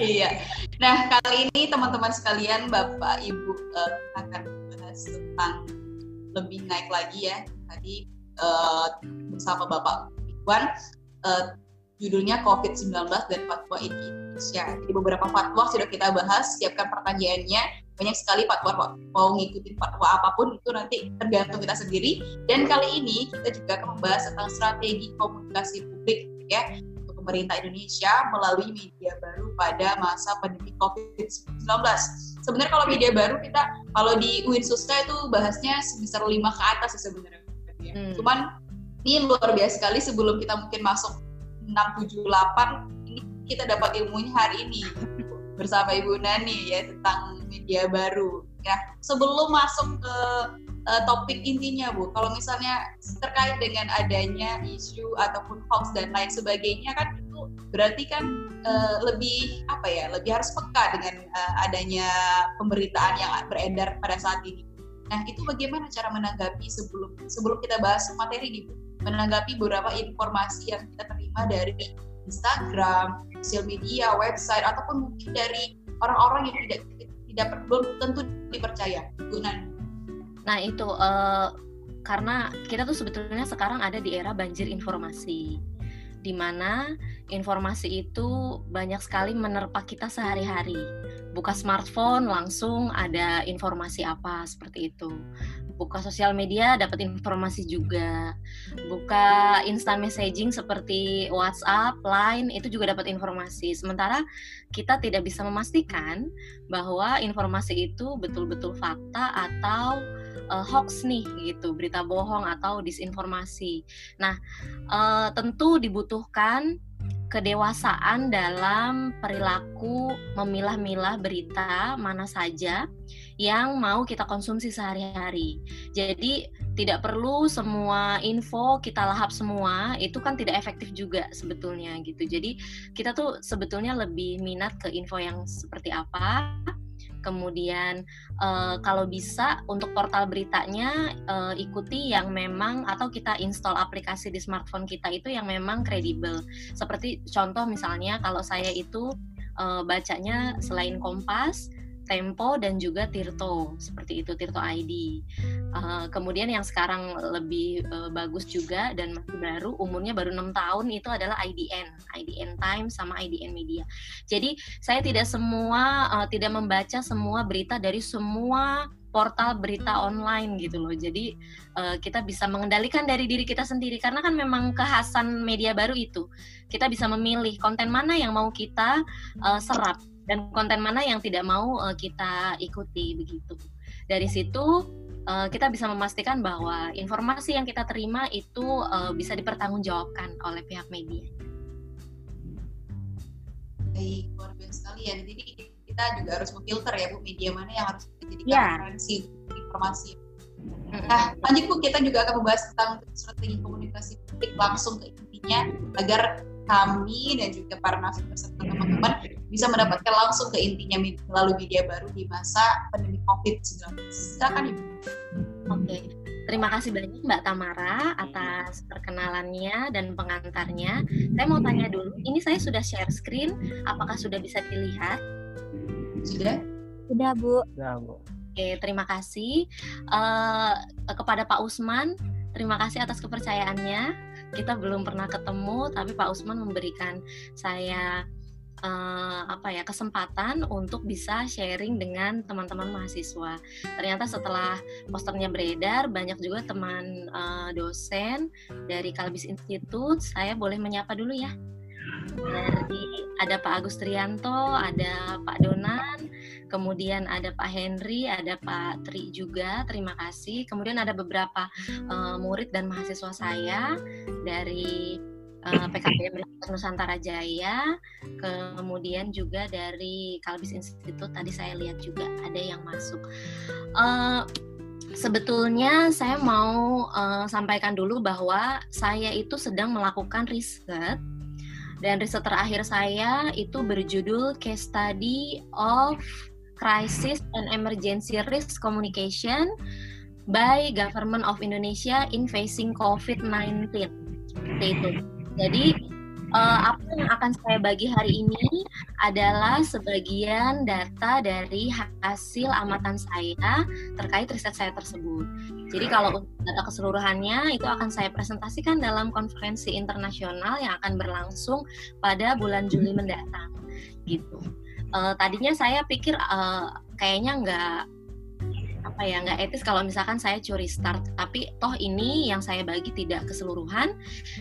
iya. Nah, kali ini teman-teman sekalian, Bapak Ibu uh, akan bahas tentang lebih naik lagi ya. Tadi uh, bersama Bapak Iwan uh, judulnya COVID-19 dan fatwa ini Indonesia. Jadi beberapa fatwa sudah kita bahas, siapkan pertanyaannya. Banyak sekali fatwa mau ngikutin fatwa apa pun itu nanti tergantung kita sendiri. Dan kali ini kita juga akan membahas tentang strategi komunikasi publik ya pemerintah Indonesia melalui media baru pada masa pandemi COVID-19. Sebenarnya kalau media baru kita kalau di UIN Susta itu bahasnya semester lima ke atas sih sebenarnya. Hmm. Cuman ini luar biasa sekali sebelum kita mungkin masuk 6, 7, 8 ini kita dapat ilmunya hari ini bersama Ibu Nani ya tentang media baru. Ya, sebelum masuk ke uh, topik intinya Bu. Kalau misalnya terkait dengan adanya isu ataupun hoax dan lain sebagainya kan berarti kan uh, lebih apa ya, lebih harus peka dengan uh, adanya pemberitaan yang beredar pada saat ini. Nah, itu bagaimana cara menanggapi sebelum sebelum kita bahas materi Bu? Menanggapi beberapa informasi yang kita terima dari Instagram, sosial media, website ataupun mungkin dari orang-orang yang tidak tidak belum tentu dipercaya. Bu Nani. Nah itu uh, karena kita tuh sebetulnya sekarang ada di era banjir informasi, di mana informasi itu banyak sekali menerpa kita sehari-hari. Buka smartphone langsung ada informasi apa seperti itu. Buka sosial media dapat informasi juga. Buka instant messaging seperti WhatsApp, Line itu juga dapat informasi. Sementara kita tidak bisa memastikan bahwa informasi itu betul-betul fakta atau uh, hoax nih gitu, berita bohong atau disinformasi. Nah, uh, tentu dibutuhkan kedewasaan dalam perilaku memilah-milah berita mana saja yang mau kita konsumsi sehari-hari. Jadi tidak perlu semua info kita lahap semua, itu kan tidak efektif juga sebetulnya gitu. Jadi kita tuh sebetulnya lebih minat ke info yang seperti apa kemudian uh, kalau bisa untuk portal beritanya uh, ikuti yang memang atau kita install aplikasi di smartphone kita itu yang memang kredibel. Seperti contoh misalnya kalau saya itu uh, bacanya selain Kompas Tempo dan juga Tirto seperti itu Tirto ID. Uh, kemudian yang sekarang lebih uh, bagus juga dan masih baru umurnya baru enam tahun itu adalah IDN, IDN Time sama IDN Media. Jadi saya tidak semua uh, tidak membaca semua berita dari semua portal berita online gitu loh. Jadi uh, kita bisa mengendalikan dari diri kita sendiri karena kan memang kekhasan media baru itu. Kita bisa memilih konten mana yang mau kita uh, serap dan konten mana yang tidak mau uh, kita ikuti begitu. Dari situ uh, kita bisa memastikan bahwa informasi yang kita terima itu uh, bisa dipertanggungjawabkan oleh pihak media. Baik, luar biasa sekali ya. Jadi kita juga harus memfilter ya Bu media mana yang harus dijadikan yeah. referensi informasi. Nah, lanjut Bu, kita juga akan membahas tentang strategi komunikasi publik langsung ke intinya agar kami dan juga para narasumber serta teman-teman bisa mendapatkan langsung ke intinya melalui media baru di masa pandemi COVID-19. Silakan Ibu. Oke. Terima kasih banyak Mbak Tamara atas perkenalannya dan pengantarnya. Saya mau tanya dulu, ini saya sudah share screen, apakah sudah bisa dilihat? Sudah? Sudah, Bu. Sudah, Bu. Oke, terima kasih uh, kepada Pak Usman. Terima kasih atas kepercayaannya. Kita belum pernah ketemu, tapi Pak Usman memberikan saya uh, apa ya kesempatan untuk bisa sharing dengan teman-teman mahasiswa. Ternyata setelah posternya beredar, banyak juga teman uh, dosen dari Kalbis Institute. Saya boleh menyapa dulu ya. Dari ada Pak Agus Trianto, ada Pak Donan, kemudian ada Pak Henry, ada Pak Tri juga. Terima kasih. Kemudian ada beberapa uh, murid dan mahasiswa saya dari uh, eh, PKP Nusantara Jaya, kemudian juga dari Kalbis Institute tadi saya lihat juga ada yang masuk. Uh, sebetulnya saya mau uh, sampaikan dulu bahwa saya itu sedang melakukan riset dan riset terakhir saya itu berjudul Case Study of Crisis and Emergency Risk Communication by Government of Indonesia in Facing COVID-19. Seperti itu. Jadi uh, apa yang akan saya bagi hari ini adalah sebagian data dari hasil amatan saya terkait riset saya tersebut. Jadi kalau data keseluruhannya itu akan saya presentasikan dalam konferensi internasional yang akan berlangsung pada bulan Juli mendatang. Gitu. Uh, tadinya saya pikir uh, kayaknya nggak apa ya nggak etis kalau misalkan saya curi start. Tapi toh ini yang saya bagi tidak keseluruhan.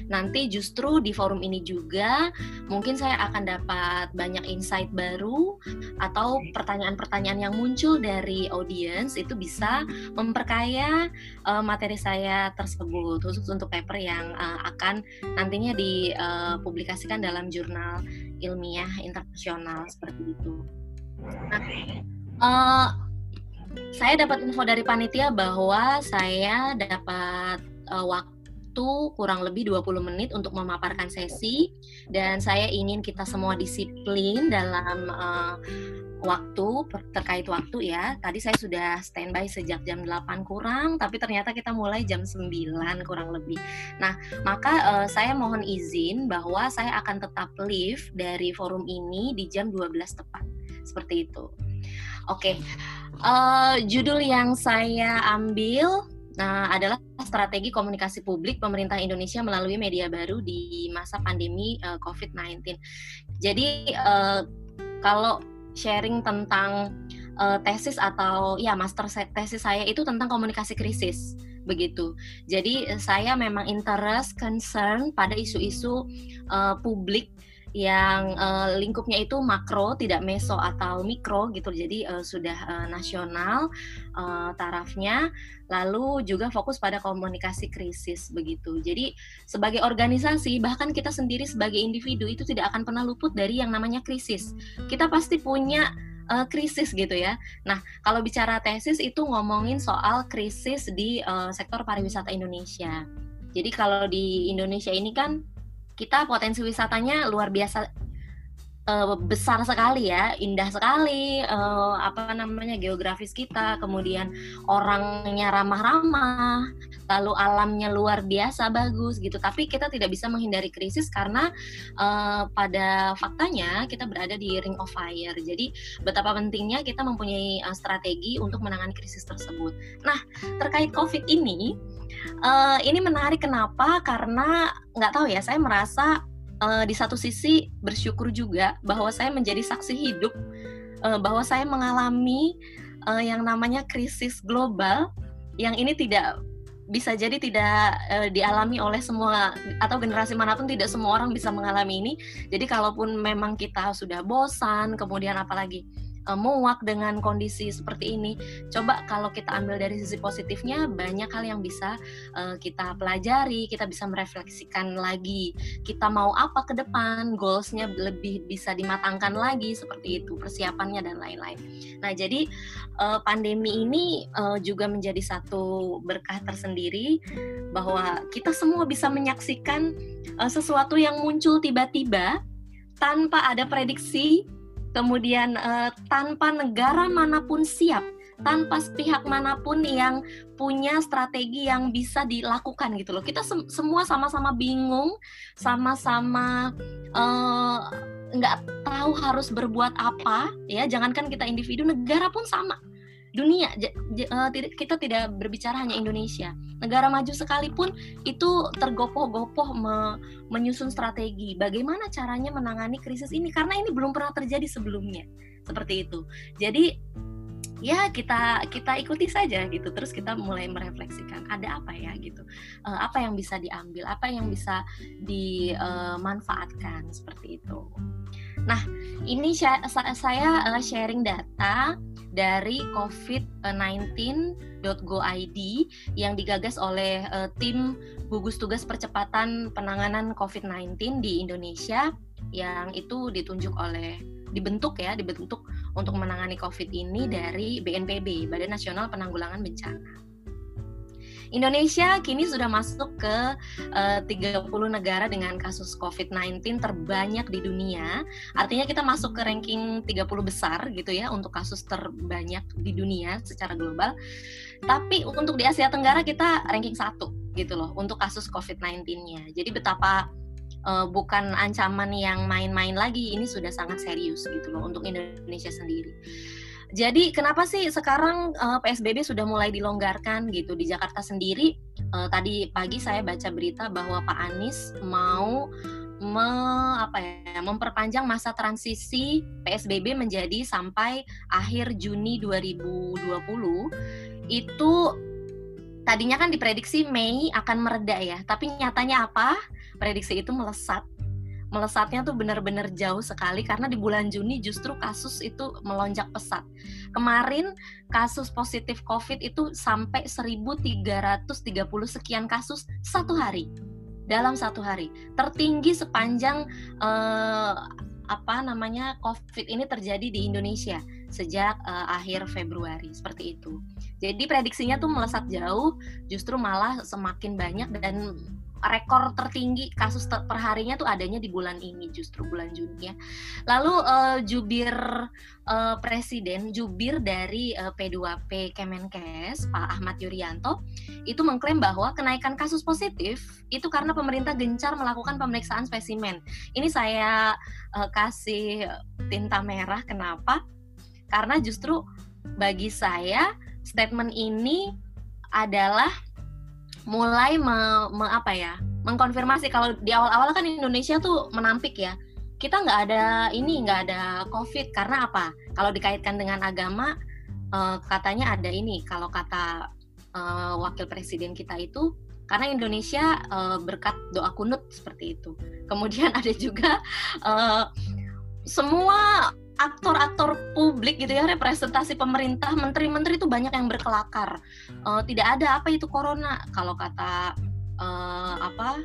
Nanti justru di forum ini juga mungkin saya akan dapat banyak insight baru atau pertanyaan-pertanyaan yang muncul dari audiens itu bisa memperkaya uh, materi saya tersebut khusus untuk paper yang uh, akan nantinya dipublikasikan uh, dalam jurnal ilmiah internasional seperti itu. Nah, uh, saya dapat info dari panitia bahwa saya dapat uh, waktu kurang lebih 20 menit untuk memaparkan sesi dan saya ingin kita semua disiplin dalam uh, waktu terkait waktu ya. Tadi saya sudah standby sejak jam 8 kurang, tapi ternyata kita mulai jam 9 kurang lebih. Nah, maka uh, saya mohon izin bahwa saya akan tetap live dari forum ini di jam 12 tepat. Seperti itu. Oke. Okay. Uh, judul yang saya ambil nah, adalah strategi komunikasi publik pemerintah Indonesia melalui media baru di masa pandemi uh, eh, COVID-19. Jadi uh, kalau sharing tentang uh, tesis atau ya master tesis saya itu tentang komunikasi krisis begitu. Jadi saya memang interest concern pada isu-isu uh, publik yang uh, lingkupnya itu makro tidak meso atau mikro gitu jadi uh, sudah uh, nasional uh, tarafnya lalu juga fokus pada komunikasi krisis begitu jadi sebagai organisasi bahkan kita sendiri sebagai individu itu tidak akan pernah luput dari yang namanya krisis kita pasti punya uh, krisis gitu ya. Nah, kalau bicara tesis itu ngomongin soal krisis di uh, sektor pariwisata Indonesia. Jadi kalau di Indonesia ini kan kita potensi wisatanya luar biasa uh, besar sekali ya, indah sekali uh, apa namanya geografis kita, kemudian orangnya ramah-ramah, lalu alamnya luar biasa bagus gitu. Tapi kita tidak bisa menghindari krisis karena uh, pada faktanya kita berada di ring of fire. Jadi betapa pentingnya kita mempunyai uh, strategi untuk menangani krisis tersebut. Nah terkait COVID ini uh, ini menarik kenapa? Karena nggak tahu ya, saya merasa uh, di satu sisi bersyukur juga bahwa saya menjadi saksi hidup uh, bahwa saya mengalami uh, yang namanya krisis global yang ini tidak bisa jadi tidak uh, dialami oleh semua atau generasi mana pun tidak semua orang bisa mengalami ini. Jadi kalaupun memang kita sudah bosan, kemudian apalagi uh, muak dengan kondisi seperti ini. Coba kalau kita ambil dari sisi positifnya, banyak hal yang bisa uh, kita pelajari, kita bisa merefleksikan lagi. Kita mau apa ke depan, goalsnya lebih bisa dimatangkan lagi seperti itu, persiapannya dan lain-lain. Nah, jadi uh, pandemi ini uh, juga menjadi satu berkah tersendiri bahwa kita semua bisa menyaksikan uh, sesuatu yang muncul tiba-tiba tanpa ada prediksi kemudian uh, tanpa negara mana pun siap, tanpa pihak mana pun yang punya strategi yang bisa dilakukan gitu loh. Kita sem semua sama-sama bingung, sama-sama uh, nggak tahu harus berbuat apa ya. Jangankan kita individu, negara pun sama dunia. Uh, kita tidak berbicara hanya Indonesia. Negara maju sekalipun itu tergopoh-gopoh me, menyusun strategi. Bagaimana caranya menangani krisis ini? Karena ini belum pernah terjadi sebelumnya. Seperti itu. Jadi ya kita kita ikuti saja gitu. Terus kita mulai merefleksikan ada apa ya gitu. Uh, apa yang bisa diambil? Apa yang bisa dimanfaatkan uh, seperti itu nah ini saya, uh, sharing data dari covid19.go.id yang digagas oleh uh, tim gugus tugas percepatan penanganan COVID-19 di Indonesia yang itu ditunjuk oleh dibentuk ya dibentuk untuk menangani COVID ini dari BNPB Badan Nasional Penanggulangan Bencana. Indonesia kini sudah masuk ke eh, uh, 30 negara dengan kasus COVID-19 terbanyak di dunia. Artinya kita masuk ke ranking 30 besar gitu ya untuk kasus terbanyak di dunia secara global. Tapi untuk di Asia Tenggara kita ranking satu gitu loh untuk kasus COVID-19-nya. Jadi betapa uh, bukan ancaman yang main-main lagi. Ini sudah sangat serius gitu loh untuk Indonesia sendiri. Jadi kenapa sih sekarang uh, PSBB sudah mulai dilonggarkan gitu di Jakarta sendiri? Uh, tadi pagi saya baca berita bahwa Pak Anies mau me, apa ya, memperpanjang masa transisi PSBB menjadi sampai akhir Juni 2020. Itu tadinya kan diprediksi Mei akan mereda ya, tapi nyatanya apa? Prediksi itu melesat melesatnya tuh benar-benar jauh sekali karena di bulan Juni justru kasus itu melonjak pesat. Kemarin kasus positif COVID itu sampai 1.330 sekian kasus satu hari dalam satu hari, tertinggi sepanjang eh, apa namanya COVID ini terjadi di Indonesia sejak uh, akhir Februari seperti itu. Jadi prediksinya tuh melesat jauh, justru malah semakin banyak dan rekor tertinggi kasus ter perharinya tuh adanya di bulan ini justru bulan Juni ya. Lalu uh, jubir uh, presiden, jubir dari uh, P2P Kemenkes Pak Ahmad Yuryanto itu mengklaim bahwa kenaikan kasus positif itu karena pemerintah gencar melakukan pemeriksaan spesimen. Ini saya uh, kasih tinta merah kenapa? Karena justru bagi saya statement ini adalah mulai me, me, apa ya mengkonfirmasi kalau di awal-awal kan Indonesia tuh menampik ya. Kita nggak ada ini nggak ada COVID karena apa? Kalau dikaitkan dengan agama uh, katanya ada ini kalau kata uh, wakil presiden kita itu karena Indonesia uh, berkat doa kunut seperti itu. Kemudian ada juga uh, semua aktor-aktor publik gitu ya representasi pemerintah menteri-menteri itu banyak yang berkelakar. Uh, tidak ada apa itu corona. Kalau kata uh, apa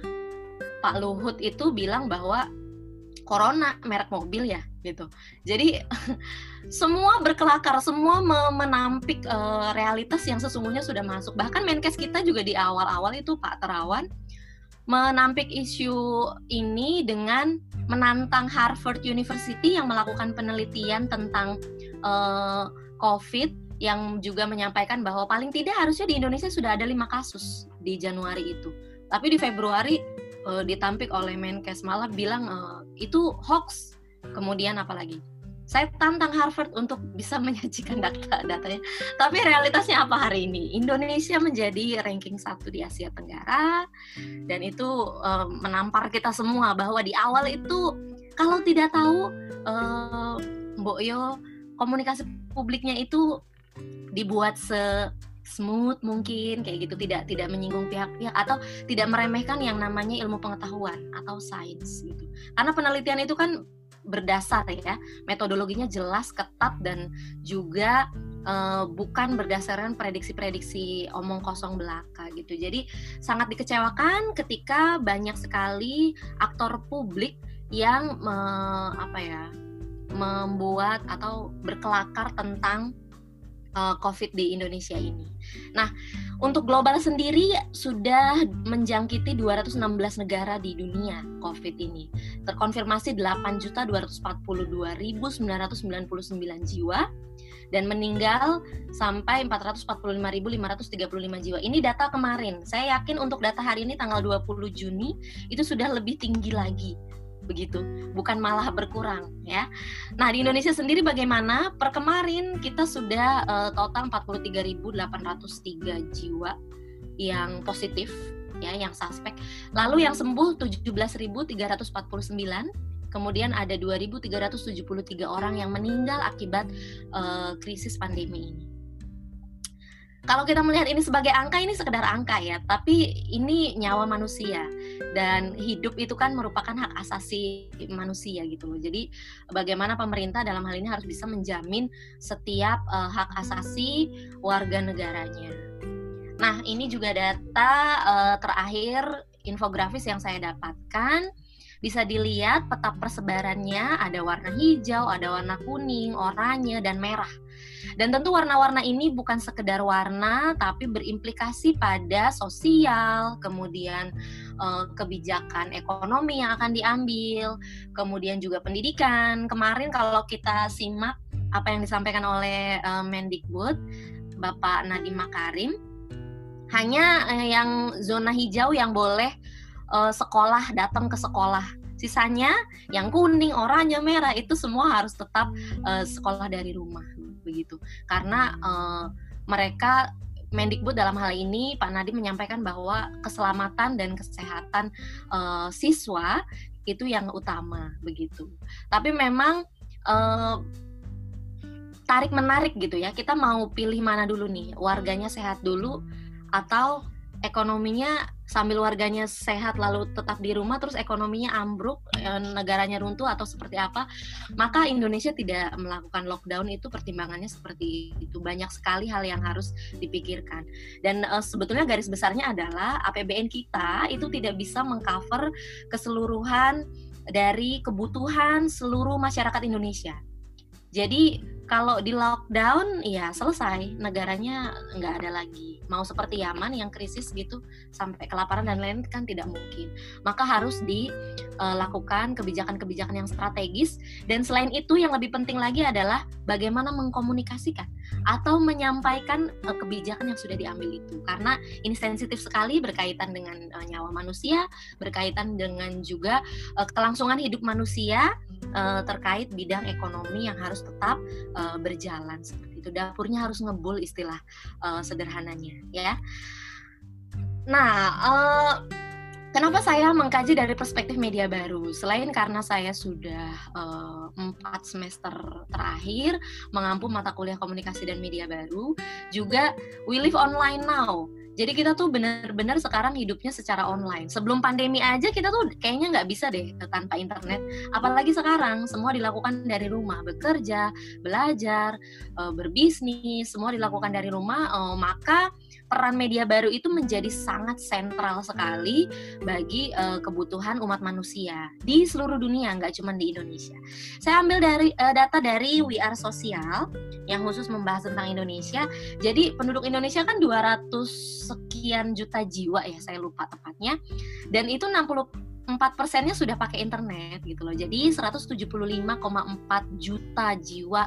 Pak Luhut itu bilang bahwa corona merek mobil ya gitu. Jadi semua berkelakar semua menampik uh, realitas yang sesungguhnya sudah masuk. Bahkan Menkes kita juga di awal-awal itu Pak Terawan menampik isu ini dengan menantang Harvard University yang melakukan penelitian tentang uh, COVID yang juga menyampaikan bahwa paling tidak harusnya di Indonesia sudah ada lima kasus di Januari itu. Tapi di Februari uh, ditampik oleh Menkes malah bilang uh, itu hoax. Kemudian apalagi? Saya tantang Harvard untuk bisa menyajikan data-datanya. Tapi realitasnya apa hari ini? Indonesia menjadi ranking satu di Asia Tenggara dan itu uh, menampar kita semua bahwa di awal itu kalau tidak tahu uh, Mbok Yo komunikasi publiknya itu dibuat se smooth mungkin kayak gitu tidak tidak menyinggung pihak-pihak atau tidak meremehkan yang namanya ilmu pengetahuan atau sains gitu karena penelitian itu kan berdasar ya. Metodologinya jelas ketat dan juga uh, bukan berdasarkan prediksi-prediksi omong kosong belaka gitu. Jadi sangat dikecewakan ketika banyak sekali aktor publik yang me, apa ya membuat atau berkelakar tentang uh, COVID di Indonesia ini. Nah, untuk global sendiri sudah menjangkiti 216 negara di dunia COVID ini. Terkonfirmasi 8.242.999 jiwa dan meninggal sampai 445.535 jiwa. Ini data kemarin. Saya yakin untuk data hari ini tanggal 20 Juni itu sudah lebih tinggi lagi begitu, bukan malah berkurang ya. Nah, di Indonesia sendiri bagaimana? Per kemarin kita sudah uh, total 43.803 jiwa yang positif ya, yang suspek. Lalu yang sembuh 17.349 kemudian ada 2.373 orang yang meninggal akibat uh, krisis pandemi ini kalau kita melihat ini sebagai angka ini sekedar angka ya, tapi ini nyawa manusia dan hidup itu kan merupakan hak asasi manusia gitu loh. Jadi bagaimana pemerintah dalam hal ini harus bisa menjamin setiap uh, hak asasi warga negaranya. Nah, ini juga data uh, terakhir infografis yang saya dapatkan bisa dilihat peta persebarannya ada warna hijau, ada warna kuning, oranye, dan merah. Dan tentu warna-warna ini bukan sekedar warna, tapi berimplikasi pada sosial, kemudian eh, kebijakan ekonomi yang akan diambil, kemudian juga pendidikan. Kemarin kalau kita simak apa yang disampaikan oleh eh, Mendikbud, Bapak Nadiem Makarim, hanya eh, yang zona hijau yang boleh sekolah datang ke sekolah sisanya yang kuning oranye merah itu semua harus tetap sekolah dari rumah begitu karena uh, mereka Mendikbud dalam hal ini Pak Nadi menyampaikan bahwa keselamatan dan kesehatan uh, siswa itu yang utama begitu. Tapi memang uh, tarik menarik gitu ya. Kita mau pilih mana dulu nih? Warganya sehat dulu atau ekonominya sambil warganya sehat lalu tetap di rumah terus ekonominya ambruk eh, negaranya runtuh atau seperti apa maka Indonesia tidak melakukan lockdown. Itu pertimbangannya seperti itu. Banyak sekali hal yang harus dipikirkan. Dan uh, sebetulnya garis besarnya adalah APBN kita itu tidak bisa mengcover keseluruhan dari kebutuhan seluruh masyarakat Indonesia jadi kalau di lockdown ya selesai. Negaranya nggak ada lagi. Mau seperti Yaman yang krisis gitu sampai kelaparan dan lain kan tidak mungkin. Maka harus dilakukan kebijakan-kebijakan yang strategis. Dan selain itu yang lebih penting lagi adalah bagaimana mengkomunikasikan atau menyampaikan uh, kebijakan yang sudah diambil itu. Karena ini sensitif sekali berkaitan dengan uh, nyawa manusia berkaitan dengan juga kelangsungan hidup manusia uh, terkait bidang ekonomi yang harus tetap uh, berjalan seperti itu. Dapurnya harus ngebul istilah uh, sederhananya, ya. Nah, uh, Kenapa saya mengkaji dari perspektif media baru? Selain karena saya sudah empat semester terakhir mengampu mata kuliah komunikasi dan media baru, juga we live online now. Jadi kita tuh benar-benar sekarang hidupnya secara online. Sebelum pandemi aja kita tuh kayaknya nggak bisa deh tanpa internet. Apalagi sekarang semua dilakukan dari rumah, bekerja, belajar, eh, berbisnis, semua dilakukan dari rumah. Eh, maka peran media baru itu menjadi sangat sentral sekali bagi uh, kebutuhan umat manusia di seluruh dunia, nggak cuma di Indonesia. Saya ambil dari uh, data dari We Are Social yang khusus membahas tentang Indonesia. Jadi penduduk Indonesia kan 200 sekian juta jiwa ya, saya lupa tepatnya. Dan itu 60 4 persennya sudah pakai internet gitu loh. Jadi 175,4 juta jiwa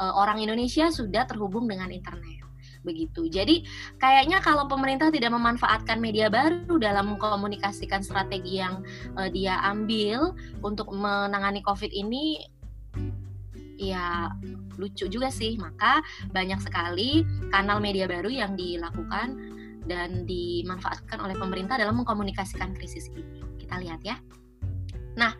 uh, orang Indonesia sudah terhubung dengan internet begitu. Jadi kayaknya kalau pemerintah tidak memanfaatkan media baru dalam mengkomunikasikan strategi yang uh, dia ambil untuk menangani COVID ini ya lucu juga sih. Maka banyak sekali kanal media baru yang dilakukan dan dimanfaatkan oleh pemerintah dalam mengkomunikasikan krisis ini. Kita lihat ya. Nah,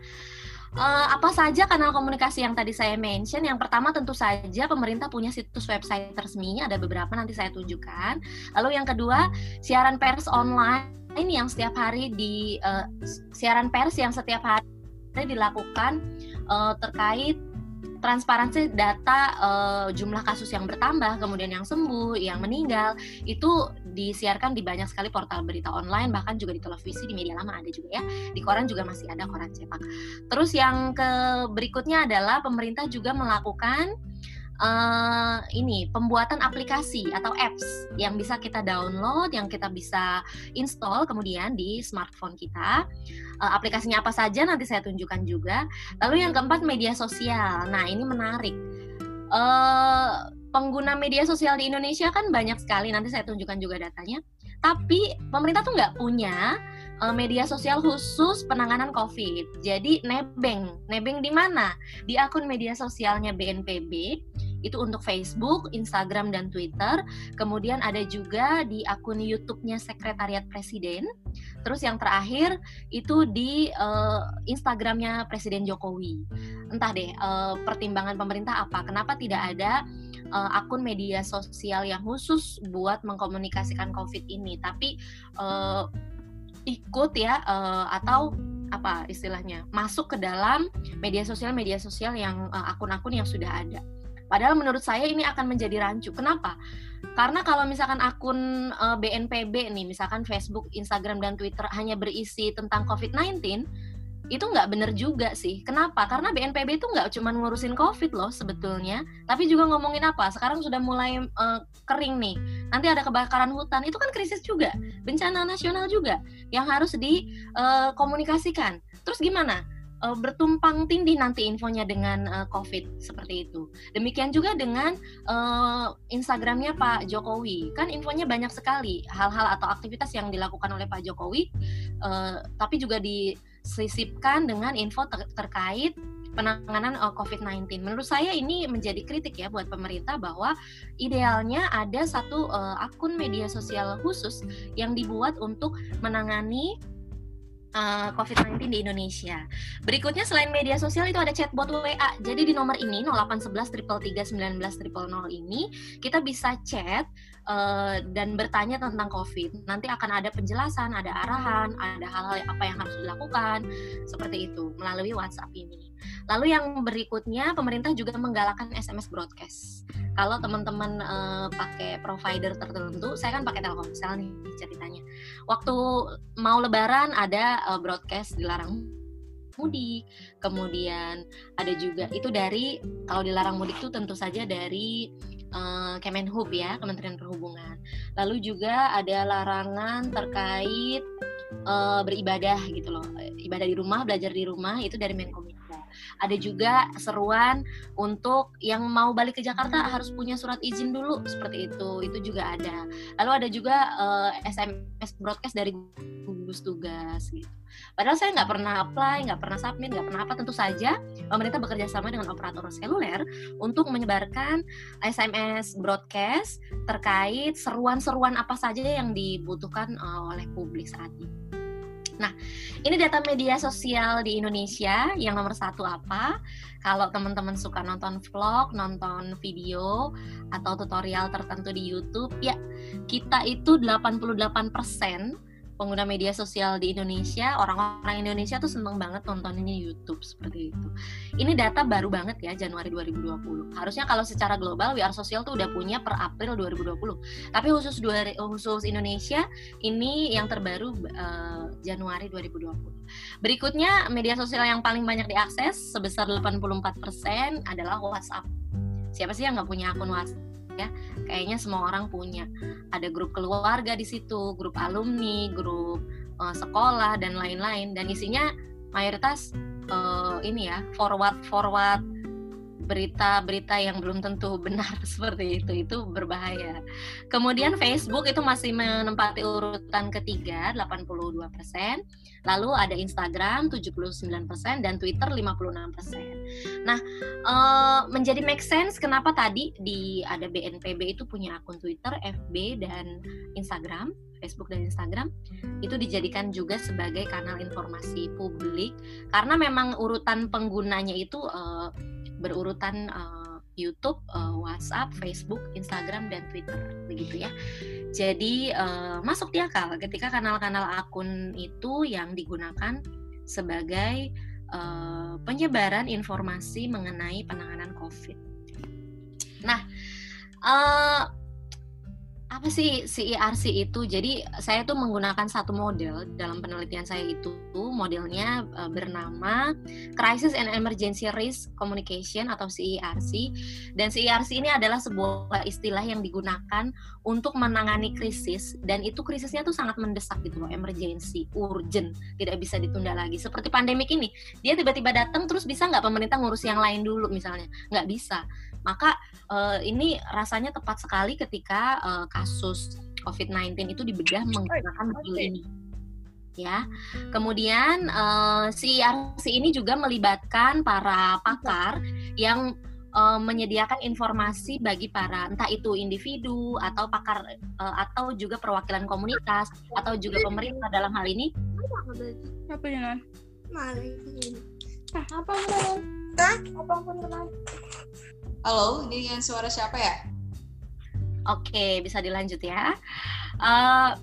uh, apa saja kanal komunikasi yang tadi saya mention? Yang pertama tentu saja pemerintah punya situs website resmi, ada beberapa nanti saya tunjukkan. Lalu yang kedua, siaran pers online yang setiap hari di uh, siaran pers yang setiap hari dilakukan uh, terkait transparansi data uh, jumlah kasus yang bertambah, kemudian yang sembuh, yang meninggal, itu disiarkan di banyak sekali portal berita online, bahkan juga di televisi, di media lama ada juga ya. Di koran juga masih ada koran cetak. Terus yang ke berikutnya adalah pemerintah juga melakukan uh, ini pembuatan aplikasi atau apps yang bisa kita download, yang kita bisa install kemudian di smartphone kita. Uh, aplikasinya apa saja nanti saya tunjukkan juga. Lalu yang keempat media sosial. Nah ini menarik. Uh, pengguna media sosial di Indonesia kan banyak sekali. Nanti saya tunjukkan juga datanya. Tapi pemerintah tuh nggak punya media sosial khusus penanganan COVID. Jadi nebeng, nebeng di mana? Di akun media sosialnya BNPB itu untuk Facebook, Instagram, dan Twitter. Kemudian ada juga di akun YouTube-nya Sekretariat Presiden. Terus yang terakhir itu di uh, Instagram-nya Presiden Jokowi. Entah deh uh, pertimbangan pemerintah apa? Kenapa tidak ada uh, akun media sosial yang khusus buat mengkomunikasikan COVID ini? Tapi uh, ikut ya uh, atau apa istilahnya masuk ke dalam media sosial media sosial yang akun-akun uh, yang sudah ada. Padahal menurut saya ini akan menjadi rancu. Kenapa? Karena kalau misalkan akun uh, eh, BNPB nih, misalkan Facebook, Instagram, dan Twitter hanya berisi tentang COVID-19, itu nggak bener juga sih. Kenapa? Karena BNPB itu nggak cuma ngurusin COVID loh sebetulnya, tapi juga ngomongin apa? Sekarang sudah mulai uh, kering nih. Nanti ada kebakaran hutan, itu kan krisis juga, bencana nasional juga yang harus dikomunikasikan. Uh, Terus gimana? Uh, bertumpang tindih nanti infonya dengan uh, COVID seperti itu. Demikian juga dengan uh, Instagramnya Pak Jokowi, kan infonya banyak sekali hal-hal atau aktivitas yang dilakukan oleh Pak Jokowi, uh, tapi juga disisipkan dengan info ter terkait penanganan uh, COVID-19. Menurut saya ini menjadi kritik ya buat pemerintah bahwa idealnya ada satu uh, akun media sosial khusus yang dibuat untuk menangani uh, COVID-19 di Indonesia. Berikutnya selain media sosial itu ada chatbot WA. Jadi di nomor ini 0811 333 19 ini kita bisa chat uh, dan bertanya tentang COVID. Nanti akan ada penjelasan, ada arahan, ada hal-hal apa yang harus dilakukan seperti itu melalui WhatsApp ini. Lalu yang berikutnya pemerintah juga menggalakkan SMS broadcast. Kalau teman-teman uh, pakai provider tertentu, saya kan pakai Telkomsel nih ceritanya. Waktu mau Lebaran ada uh, broadcast dilarang mudik. Kemudian ada juga itu dari kalau dilarang mudik itu tentu saja dari uh, Kemenhub ya, Kementerian Perhubungan. Lalu juga ada larangan terkait uh, beribadah gitu loh. Ibadah di rumah, belajar di rumah itu dari Menkominfo ada juga seruan untuk yang mau balik ke Jakarta harus punya surat izin dulu seperti itu. Itu juga ada. Lalu ada juga uh, eh, SMS broadcast dari gugus tugas gitu. Padahal saya nggak pernah apply, nggak pernah submit, nggak pernah apa. Tentu saja pemerintah bekerja sama dengan operator seluler untuk menyebarkan SMS broadcast terkait seruan-seruan apa saja yang dibutuhkan uh, oleh publik saat ini. Nah, ini data media sosial di Indonesia yang nomor satu apa? Kalau teman-teman suka nonton vlog, nonton video, atau tutorial tertentu di YouTube, ya kita itu 88% pengguna media sosial di Indonesia, orang-orang Indonesia tuh seneng banget nontoninnya YouTube seperti itu. Ini data baru banget ya Januari 2020. Harusnya kalau secara global We Are Social tuh udah punya per April 2020. Tapi khusus khusus Indonesia ini yang terbaru uh, Januari 2020. Berikutnya media sosial yang paling banyak diakses sebesar 84% adalah WhatsApp. Siapa sih yang nggak punya akun WhatsApp? Ya. Kayaknya semua orang punya. Ada grup keluarga di situ grup alumni grup uh, sekolah dan lain-lain. Dan isinya mayoritas uh, ini ya forward forward berita-berita yang belum tentu benar seperti itu itu berbahaya. Kemudian Facebook itu masih menempati urutan ketiga 82%, lalu ada Instagram 79% dan Twitter 56%. Nah, uh, menjadi make sense kenapa tadi di ada BNPB itu punya akun Twitter, FB dan Instagram Facebook dan Instagram itu dijadikan juga sebagai kanal informasi publik karena memang urutan penggunanya itu uh, berurutan uh, YouTube, uh, WhatsApp, Facebook, Instagram dan Twitter begitu ya. Jadi uh, masuk di akal ketika kanal-kanal akun itu yang digunakan sebagai uh, penyebaran informasi mengenai penanganan COVID. Nah, uh, apa sih CERC itu? Jadi saya tuh menggunakan satu model dalam penelitian saya itu modelnya uh, bernama Crisis and Emergency Risk Communication atau CERC dan CERC ini adalah sebuah istilah yang digunakan untuk menangani krisis dan itu krisisnya tuh sangat mendesak gitu loh, emergency, urgent, tidak bisa ditunda lagi. Seperti pandemik ini, dia tiba-tiba datang terus bisa nggak pemerintah ngurus yang lain dulu misalnya? Nggak bisa. Maka uh, ini rasanya tepat sekali ketika uh, kasus COVID-19 itu dibedah menggunakan modul ini. Ya, kemudian uh, si RC ini juga melibatkan para pakar yang uh, menyediakan informasi bagi para entah itu individu atau pakar uh, atau juga perwakilan komunitas atau juga pemerintah dalam hal ini. Apa ya? Apa Apa Halo, ini yang suara siapa ya? Oke, bisa dilanjut ya. Uh,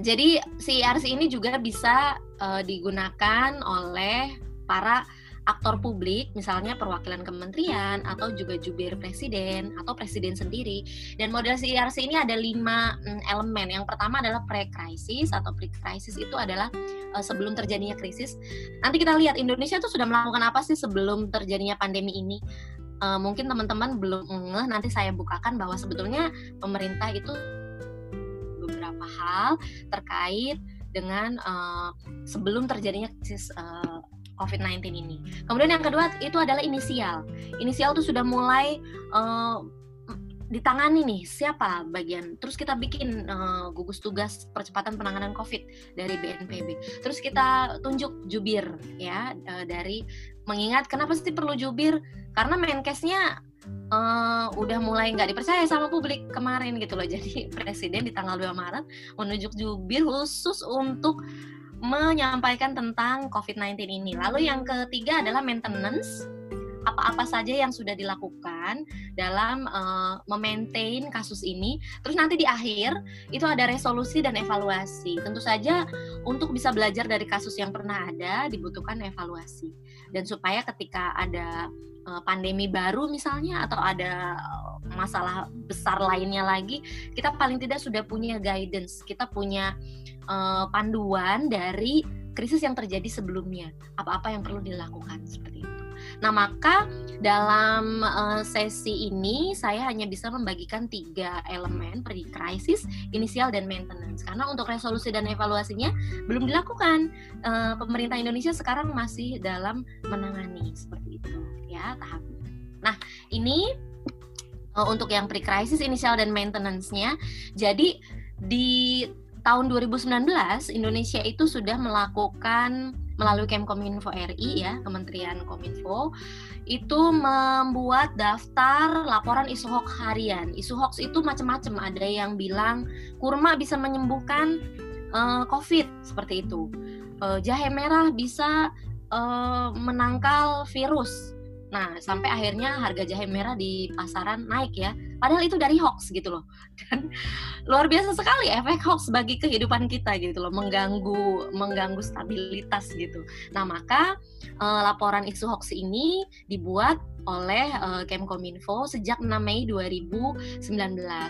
jadi si IRC ini juga bisa uh, digunakan oleh para aktor publik, misalnya perwakilan kementerian atau juga jubir presiden atau presiden sendiri. Dan model CIRC ini ada lima mm, elemen. Yang pertama adalah pre-crisis atau pre-crisis itu adalah uh, sebelum terjadinya krisis. Nanti kita lihat Indonesia itu sudah melakukan apa sih sebelum terjadinya pandemi ini uh, mungkin teman-teman belum ngeh nanti saya bukakan bahwa sebetulnya pemerintah itu beberapa hal terkait dengan uh, sebelum terjadinya krisis uh, COVID-19 ini. Kemudian yang kedua itu adalah inisial. Inisial itu sudah mulai uh, ditangani nih siapa bagian terus kita bikin uh, gugus tugas percepatan penanganan covid dari BNPB terus kita tunjuk jubir ya uh, dari mengingat kenapa sih perlu jubir karena Menkesnya uh, udah mulai nggak dipercaya sama publik kemarin gitu loh jadi presiden di tanggal 2 Maret menunjuk jubir khusus untuk menyampaikan tentang COVID-19 ini. Lalu yang ketiga adalah maintenance apa-apa saja yang sudah dilakukan dalam uh, memaintain kasus ini. Terus nanti di akhir itu ada resolusi dan evaluasi. Tentu saja untuk bisa belajar dari kasus yang pernah ada dibutuhkan evaluasi. Dan supaya ketika ada uh, pandemi baru misalnya atau ada masalah besar lainnya lagi, kita paling tidak sudah punya guidance, kita punya uh, panduan dari krisis yang terjadi sebelumnya, apa-apa yang perlu dilakukan seperti itu. Nah, maka dalam uh, sesi ini saya hanya bisa membagikan tiga elemen pre krisis, inisial dan maintenance. Karena untuk resolusi dan evaluasinya belum dilakukan. Uh, pemerintah Indonesia sekarang masih dalam menangani seperti itu ya tahapnya. Nah, ini uh, untuk yang pre krisis, inisial dan maintenance-nya. Jadi di tahun 2019 Indonesia itu sudah melakukan melalui Kemkominfo RI ya, Kementerian Kominfo itu membuat daftar laporan isu hoax harian. Isu hoax itu macam-macam, ada yang bilang kurma bisa menyembuhkan uh, COVID seperti itu. Uh, jahe merah bisa uh, menangkal virus. Nah, sampai akhirnya harga jahe merah di pasaran naik ya Padahal itu dari hoax gitu loh. Dan luar biasa sekali efek hoax bagi kehidupan kita gitu loh, mengganggu mengganggu stabilitas gitu. Nah, maka uh, laporan isu hoax ini dibuat oleh uh, Kemkominfo sejak 6 Mei 2019.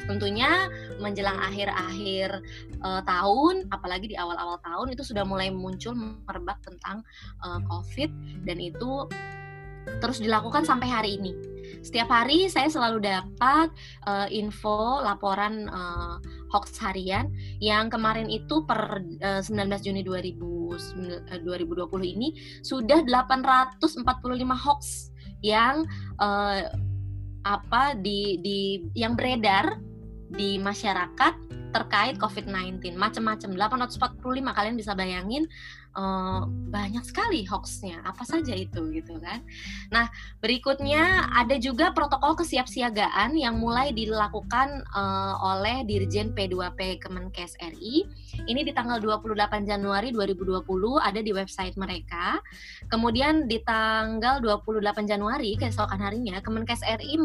Tentunya menjelang akhir-akhir uh, tahun, apalagi di awal-awal tahun itu sudah mulai muncul merebak tentang uh, COVID dan itu terus dilakukan sampai hari ini. Setiap hari saya selalu dapat uh, info laporan uh, hoax harian yang kemarin itu per uh, 19 Juni 2000, 2020 ini sudah 845 hoax yang uh, apa di di yang beredar di masyarakat terkait COVID-19 macam-macam 845 kalian bisa bayangin uh, banyak sekali hoaxnya. Apa saja itu gitu kan? Nah berikutnya ada juga protokol kesiapsiagaan yang mulai dilakukan uh, oleh Dirjen P2P Kemenkes RI ini di tanggal 28 Januari 2020 ada di website mereka. Kemudian di tanggal 28 Januari keesokan harinya Kemenkes RI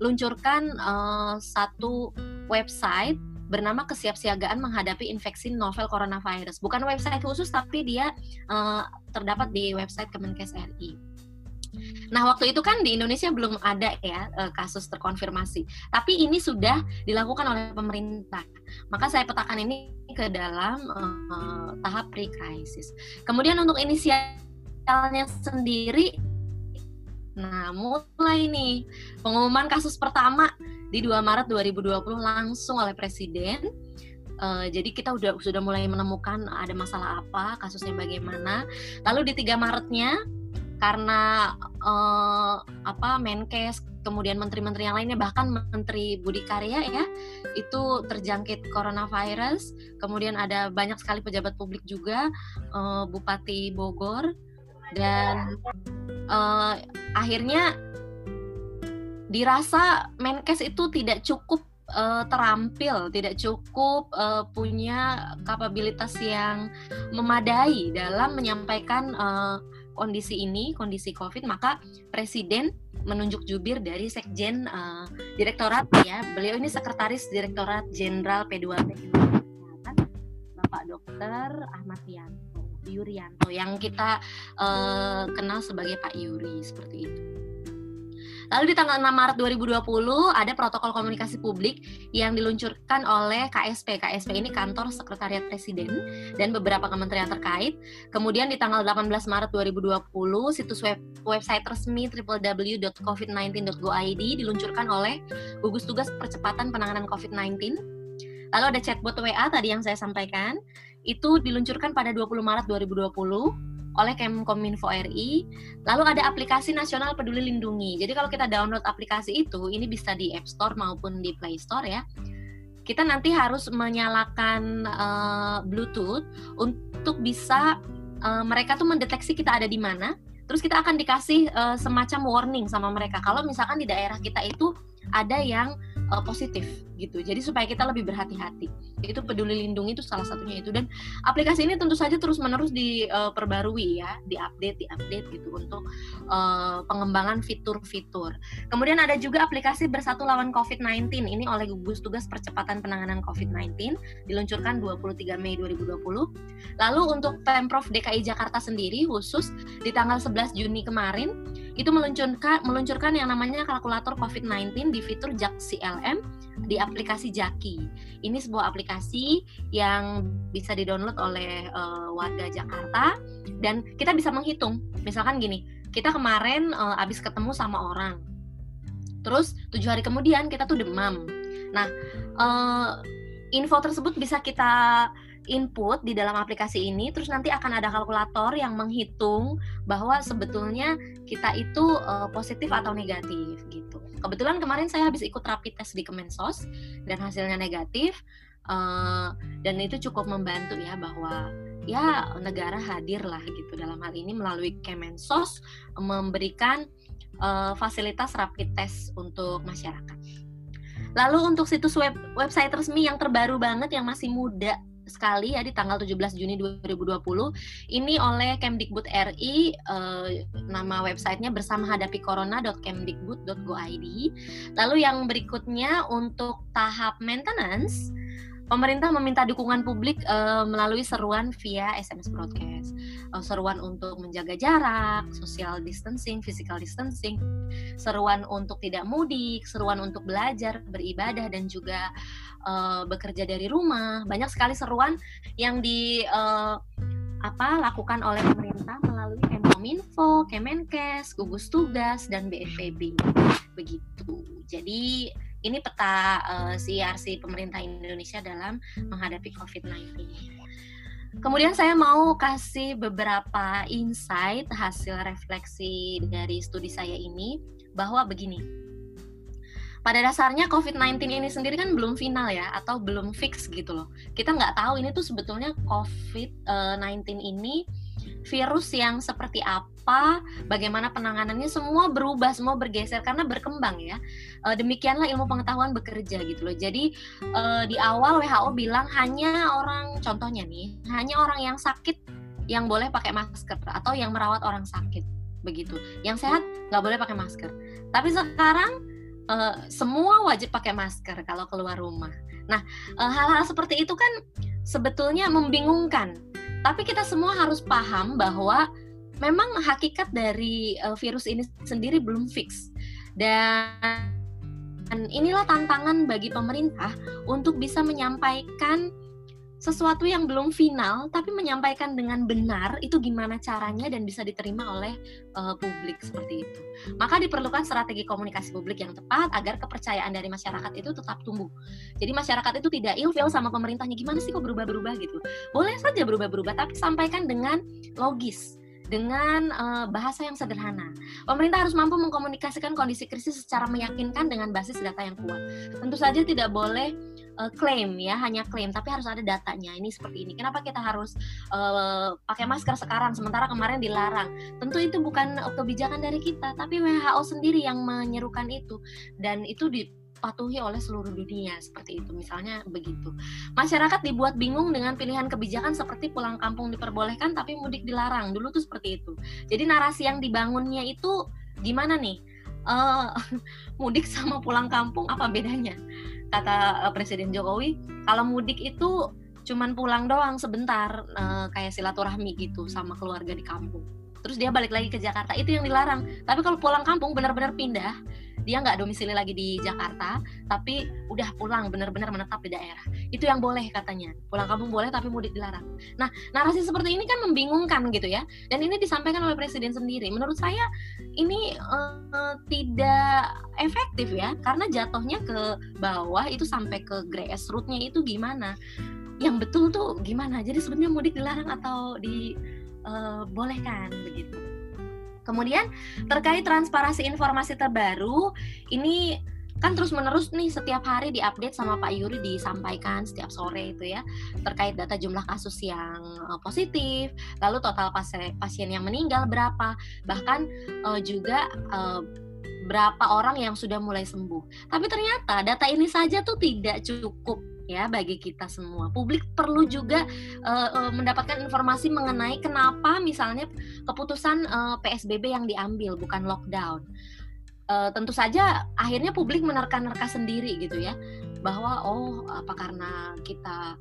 meluncurkan uh, satu website bernama kesiapsiagaan menghadapi infeksi novel coronavirus. Bukan website khusus tapi dia uh, terdapat di website Kemenkes RI. Nah, waktu itu kan di Indonesia belum ada ya uh, kasus terkonfirmasi. Tapi ini sudah dilakukan oleh pemerintah. Maka saya petakan ini ke dalam uh, tahap pre-crisis. Kemudian untuk inisialnya sendiri Nah, mulai nih pengumuman kasus pertama di 2 Maret 2020 langsung oleh Presiden. Uh, jadi kita udah sudah mulai menemukan ada masalah apa, kasusnya bagaimana. Lalu di 3 Maretnya karena uh, apa Menkes kemudian menteri-menteri yang lainnya bahkan menteri Budi Karya ya itu terjangkit coronavirus kemudian ada banyak sekali pejabat publik juga uh, Bupati Bogor dan uh, akhirnya dirasa Menkes itu tidak cukup uh, terampil, tidak cukup uh, punya kapabilitas yang memadai dalam menyampaikan uh, kondisi ini, kondisi COVID, maka Presiden menunjuk jubir dari Sekjen uh, Direktorat ya. Beliau ini Sekretaris Direktorat Jenderal P2P Bapak Dr. Ahmad Yanto, Yuryanto yang kita uh, kenal sebagai Pak Yuri seperti itu. Lalu di tanggal 6 Maret 2020 ada protokol komunikasi publik yang diluncurkan oleh KSP. KSP ini kantor sekretariat presiden dan beberapa kementerian terkait. Kemudian di tanggal 18 Maret 2020 situs web website resmi www.covid19.go.id diluncurkan oleh gugus tugas percepatan penanganan COVID-19. Lalu ada chatbot WA tadi yang saya sampaikan itu diluncurkan pada 20 Maret 2020 oleh Kemkominfo RI. Lalu ada aplikasi Nasional Peduli Lindungi. Jadi kalau kita download aplikasi itu, ini bisa di App Store maupun di Play Store ya. Kita nanti harus menyalakan uh, Bluetooth untuk bisa uh, mereka tuh mendeteksi kita ada di mana. Terus kita akan dikasih uh, semacam warning sama mereka. Kalau misalkan di daerah kita itu ada yang uh, positif gitu. Jadi supaya kita lebih berhati-hati. Itu peduli lindungi itu salah satunya itu dan aplikasi ini tentu saja terus-menerus diperbarui ya, diupdate, diupdate gitu untuk uh, pengembangan fitur-fitur. Kemudian ada juga aplikasi Bersatu Lawan COVID-19 ini oleh gugus tugas percepatan penanganan COVID-19 diluncurkan 23 Mei 2020. Lalu untuk Pemprov DKI Jakarta sendiri khusus di tanggal 11 Juni kemarin itu meluncurkan meluncurkan yang namanya kalkulator COVID-19 di fitur JAK CLM di aplikasi Jaki. Ini sebuah aplikasi yang bisa didownload oleh uh, warga Jakarta dan kita bisa menghitung. Misalkan gini, kita kemarin uh, habis ketemu sama orang, terus tujuh hari kemudian kita tuh demam. Nah, uh, info tersebut bisa kita input di dalam aplikasi ini, terus nanti akan ada kalkulator yang menghitung bahwa sebetulnya kita itu uh, positif atau negatif gitu. Kebetulan kemarin saya habis ikut rapid test di Kemensos dan hasilnya negatif, uh, dan itu cukup membantu ya bahwa ya negara hadir lah gitu dalam hal ini melalui Kemensos memberikan uh, fasilitas rapid test untuk masyarakat. Lalu untuk situs web website resmi yang terbaru banget yang masih muda sekali ya di tanggal 17 Juni 2020 ini oleh Kemdikbud RI eh, nama websitenya bersama hadapi corona.kemdikbud.go.id lalu yang berikutnya untuk tahap maintenance pemerintah meminta dukungan publik uh, melalui seruan via SMS broadcast. Uh, seruan untuk menjaga jarak, social distancing, physical distancing, seruan untuk tidak mudik, seruan untuk belajar, beribadah dan juga uh, bekerja dari rumah. Banyak sekali seruan yang di uh, apa lakukan oleh pemerintah melalui Kemenkominfo, Kemenkes, gugus tugas dan BNPB. Begitu. Jadi ini peta uh, eh, CRC pemerintah Indonesia dalam menghadapi COVID-19. Kemudian saya mau kasih beberapa insight hasil refleksi dari studi saya ini bahwa begini. Pada dasarnya COVID-19 ini sendiri kan belum final ya atau belum fix gitu loh. Kita nggak tahu ini tuh sebetulnya COVID-19 ini virus yang seperti apa, bagaimana penanganannya semua berubah, semua bergeser karena berkembang ya. E, demikianlah ilmu pengetahuan bekerja gitu loh. Jadi e, di awal WHO bilang hanya orang contohnya nih, hanya orang yang sakit yang boleh pakai masker atau yang merawat orang sakit begitu. Yang sehat nggak boleh pakai masker. Tapi sekarang e, semua wajib pakai masker kalau keluar rumah. Nah, hal-hal seperti itu kan sebetulnya membingungkan tapi kita semua harus paham bahwa memang hakikat dari uh, virus ini sendiri belum fix. Dan inilah tantangan bagi pemerintah untuk bisa menyampaikan sesuatu yang belum final tapi menyampaikan dengan benar itu gimana caranya dan bisa diterima oleh uh, publik seperti itu. Maka diperlukan strategi komunikasi publik yang tepat agar kepercayaan dari masyarakat itu tetap tumbuh. Jadi masyarakat itu tidak ilfil sama pemerintahnya gimana sih kok berubah-berubah gitu. Boleh saja berubah-berubah tapi sampaikan dengan logis dengan uh, bahasa yang sederhana. Pemerintah harus mampu mengkomunikasikan kondisi krisis secara meyakinkan dengan basis data yang kuat. Tentu saja tidak boleh uh, klaim ya, hanya klaim, tapi harus ada datanya. Ini seperti ini. Kenapa kita harus uh, pakai masker sekarang sementara kemarin dilarang? Tentu itu bukan kebijakan dari kita, tapi WHO sendiri yang menyerukan itu dan itu di dipatuhi oleh seluruh dunia seperti itu. Misalnya begitu. Masyarakat dibuat bingung dengan pilihan kebijakan seperti pulang kampung diperbolehkan tapi mudik dilarang. Dulu tuh seperti itu. Jadi narasi yang dibangunnya itu gimana nih? Uh, mudik sama pulang kampung apa bedanya? Kata uh, Presiden Jokowi kalau mudik itu cuman pulang doang sebentar uh, kayak silaturahmi gitu sama keluarga di kampung. Terus dia balik lagi ke Jakarta itu yang dilarang. Tapi kalau pulang kampung benar-benar pindah dia nggak domisili lagi di Jakarta tapi udah pulang benar-benar menetap di daerah. Itu yang boleh katanya. Pulang kampung boleh tapi mudik dilarang. Nah narasi seperti ini kan membingungkan gitu ya. Dan ini disampaikan oleh presiden sendiri. Menurut saya ini uh, tidak efektif ya. Karena jatuhnya ke bawah itu sampai ke grassrootsnya itu gimana? Yang betul tuh gimana? Jadi sebenarnya mudik dilarang atau di uh, bolehkan begitu. Kemudian terkait transparansi informasi terbaru, ini kan terus menerus nih setiap hari diupdate sama Pak Yuri disampaikan setiap sore itu ya terkait data jumlah kasus yang uh, positif lalu total pasien yang meninggal berapa bahkan uh, juga uh, berapa orang yang sudah mulai sembuh. Tapi ternyata data ini saja tuh tidak cukup ya bagi kita semua. Publik perlu juga uh, uh, mendapatkan informasi mengenai kenapa misalnya keputusan uh, PSBB yang diambil bukan lockdown. Uh, tentu saja akhirnya publik menerka-nerka sendiri gitu ya bahwa oh apa karena kita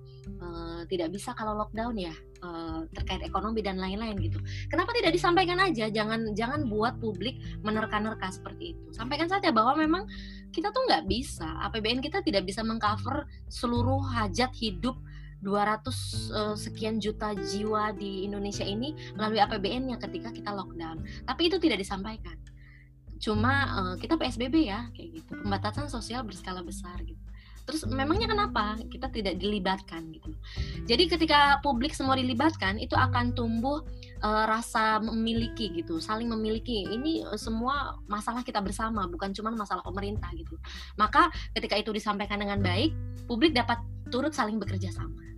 uh, tidak bisa kalau lockdown ya uh, terkait ekonomi dan lain-lain gitu. Kenapa tidak disampaikan aja? Jangan jangan buat publik menerka-nerka seperti itu. Sampaikan saja bahwa memang kita tuh nggak bisa APBN kita tidak bisa mengcover seluruh hajat hidup 200 uh, sekian juta jiwa di Indonesia ini melalui APBN-nya ketika kita lockdown. Tapi itu tidak disampaikan. Cuma uh, kita PSBB ya kayak gitu. Pembatasan sosial berskala besar gitu. Terus memangnya kenapa kita tidak dilibatkan gitu? Jadi ketika publik semua dilibatkan itu akan tumbuh uh, rasa memiliki gitu, saling memiliki. Ini uh, semua masalah kita bersama, bukan cuma masalah pemerintah gitu. Maka ketika itu disampaikan dengan baik, publik dapat turut saling bekerja sama.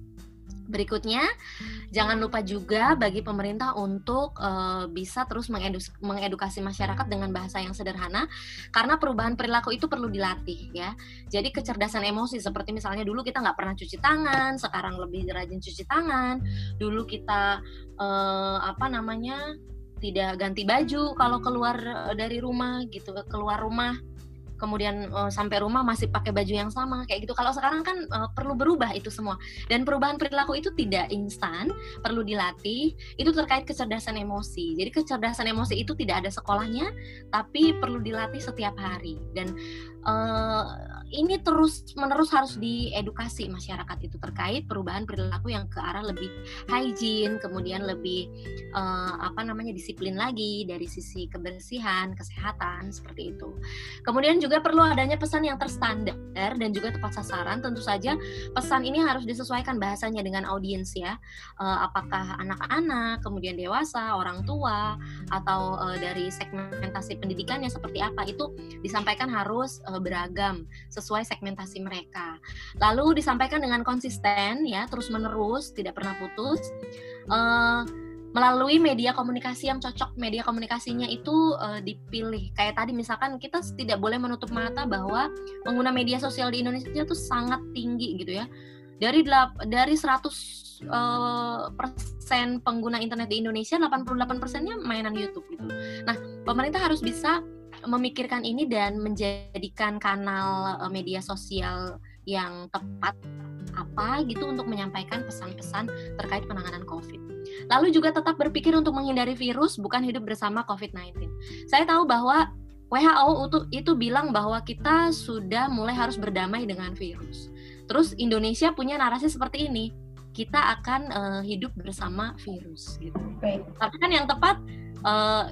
Berikutnya, jangan lupa juga bagi pemerintah untuk uh, bisa terus mengedukasi masyarakat dengan bahasa yang sederhana, karena perubahan perilaku itu perlu dilatih ya. Jadi kecerdasan emosi seperti misalnya dulu kita nggak pernah cuci tangan, sekarang lebih rajin cuci tangan. Dulu kita uh, apa namanya tidak ganti baju kalau keluar dari rumah gitu, keluar rumah kemudian uh, sampai rumah masih pakai baju yang sama kayak gitu. Kalau sekarang kan uh, perlu berubah itu semua. Dan perubahan perilaku itu tidak instan, perlu dilatih. Itu terkait kecerdasan emosi. Jadi kecerdasan emosi itu tidak ada sekolahnya, tapi perlu dilatih setiap hari. Dan uh, ini terus menerus harus diedukasi masyarakat itu terkait perubahan perilaku yang ke arah lebih hygiene, kemudian lebih uh, apa namanya disiplin lagi dari sisi kebersihan, kesehatan seperti itu. Kemudian juga perlu adanya pesan yang terstandar dan juga tepat sasaran. Tentu saja pesan ini harus disesuaikan bahasanya dengan audiens ya. Uh, apakah anak-anak, kemudian dewasa, orang tua, atau uh, dari segmentasi pendidikannya seperti apa itu disampaikan harus uh, beragam sesuai segmentasi mereka. Lalu disampaikan dengan konsisten ya, terus menerus, tidak pernah putus. Uh, melalui media komunikasi yang cocok media komunikasinya itu uh, dipilih kayak tadi misalkan kita tidak boleh menutup mata bahwa pengguna media sosial di Indonesia itu sangat tinggi gitu ya dari dari 100 uh, eh, persen pengguna internet di Indonesia 88 persennya mainan YouTube gitu nah pemerintah harus bisa memikirkan ini dan menjadikan kanal uh, media sosial yang tepat apa gitu untuk menyampaikan pesan-pesan terkait penanganan COVID. Lalu juga tetap berpikir untuk menghindari virus bukan hidup bersama COVID-19. Saya tahu bahwa WHO itu, itu bilang bahwa kita sudah mulai harus berdamai dengan virus. Terus Indonesia punya narasi seperti ini, kita akan uh, hidup bersama virus gitu. Baik. Tapi kan yang tepat uh,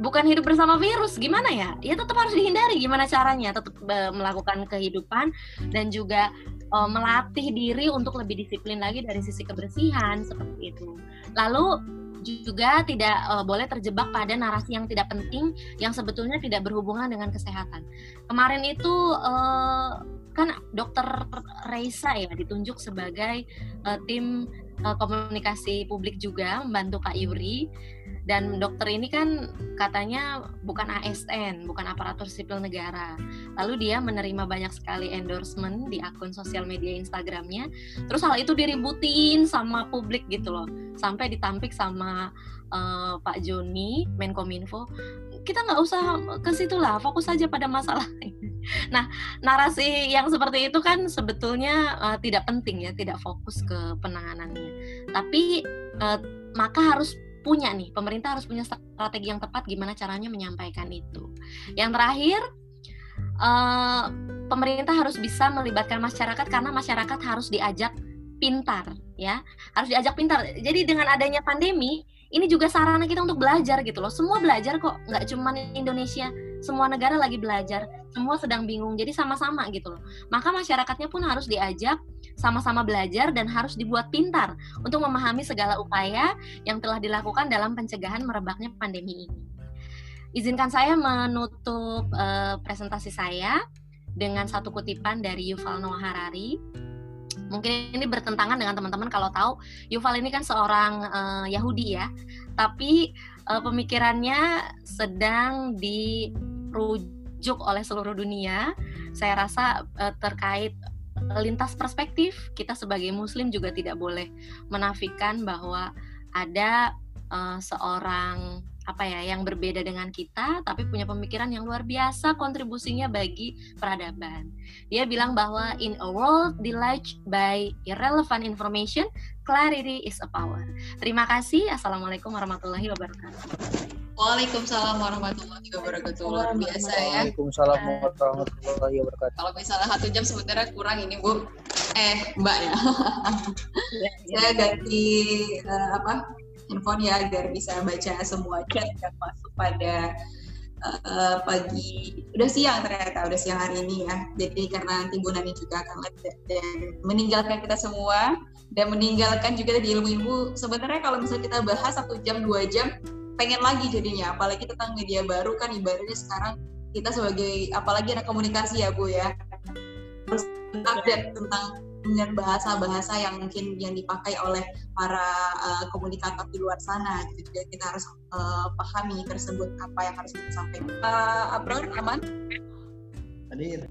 bukan hidup bersama virus gimana ya? Ya tetap harus dihindari gimana caranya tetap uh, melakukan kehidupan dan juga uh, melatih diri untuk lebih disiplin lagi dari sisi kebersihan seperti itu. Lalu juga tidak uh, boleh terjebak pada narasi yang tidak penting yang sebetulnya tidak berhubungan dengan kesehatan. Kemarin itu uh, kan dokter Reisa ya ditunjuk sebagai uh, tim uh, komunikasi publik juga membantu Kak Yuri dan dokter ini kan katanya bukan ASN, bukan aparatur sipil negara. Lalu dia menerima banyak sekali endorsement di akun sosial media Instagramnya. Terus hal itu diributin sama publik gitu loh, sampai ditampik sama uh, Pak Joni Menkominfo. Kita nggak usah ke situ lah, fokus saja pada masalah. nah, narasi yang seperti itu kan sebetulnya uh, tidak penting ya, tidak fokus ke penanganannya. Tapi uh, maka harus punya nih, pemerintah harus punya strategi yang tepat gimana caranya menyampaikan itu. Yang terakhir, uh, pemerintah harus bisa melibatkan masyarakat karena masyarakat harus diajak pintar, ya, harus diajak pintar. Jadi dengan adanya pandemi, ini juga sarana kita untuk belajar gitu loh. Semua belajar kok, nggak cuma Indonesia, semua negara lagi belajar, semua sedang bingung. Jadi sama-sama gitu loh. Maka masyarakatnya pun harus diajak sama-sama belajar dan harus dibuat pintar untuk memahami segala upaya yang telah dilakukan dalam pencegahan merebaknya pandemi ini. Izinkan saya menutup uh, presentasi saya dengan satu kutipan dari Yuval Noah Harari. Mungkin ini bertentangan dengan teman-teman kalau tahu Yuval ini kan seorang uh, Yahudi ya, tapi uh, pemikirannya sedang dirujuk oleh seluruh dunia. Saya rasa uh, terkait lintas perspektif kita sebagai Muslim juga tidak boleh menafikan bahwa ada uh, seorang apa ya yang berbeda dengan kita tapi punya pemikiran yang luar biasa kontribusinya bagi peradaban. Dia bilang bahwa in a world deluged by irrelevant information, clarity is a power. Terima kasih. Assalamualaikum warahmatullahi wabarakatuh. Waalaikumsalam warahmatullahi wabarakatuh. Luar biasa ya. Waalaikumsalam warahmatullahi wabarakatuh. Kalau misalnya satu jam sebenarnya kurang ini Bu. Eh Mbak ya. Saya ganti uh, apa handphone ya agar bisa baca semua chat yang masuk pada uh, pagi udah siang ternyata udah siang hari ini ya jadi karena nanti Bu Nani juga akan dan meninggalkan kita semua dan meninggalkan juga di ilmu-ilmu sebenarnya kalau misalnya kita bahas satu jam dua jam pengen lagi jadinya apalagi tentang media baru kan ibaratnya sekarang kita sebagai apalagi anak komunikasi ya Bu ya. Terus update tentang dengan bahasa-bahasa yang mungkin yang dipakai oleh para uh, komunikator di luar sana gitu. Jadi kita harus uh, pahami tersebut apa yang harus kita sampaikan. Uh, aman? Hadir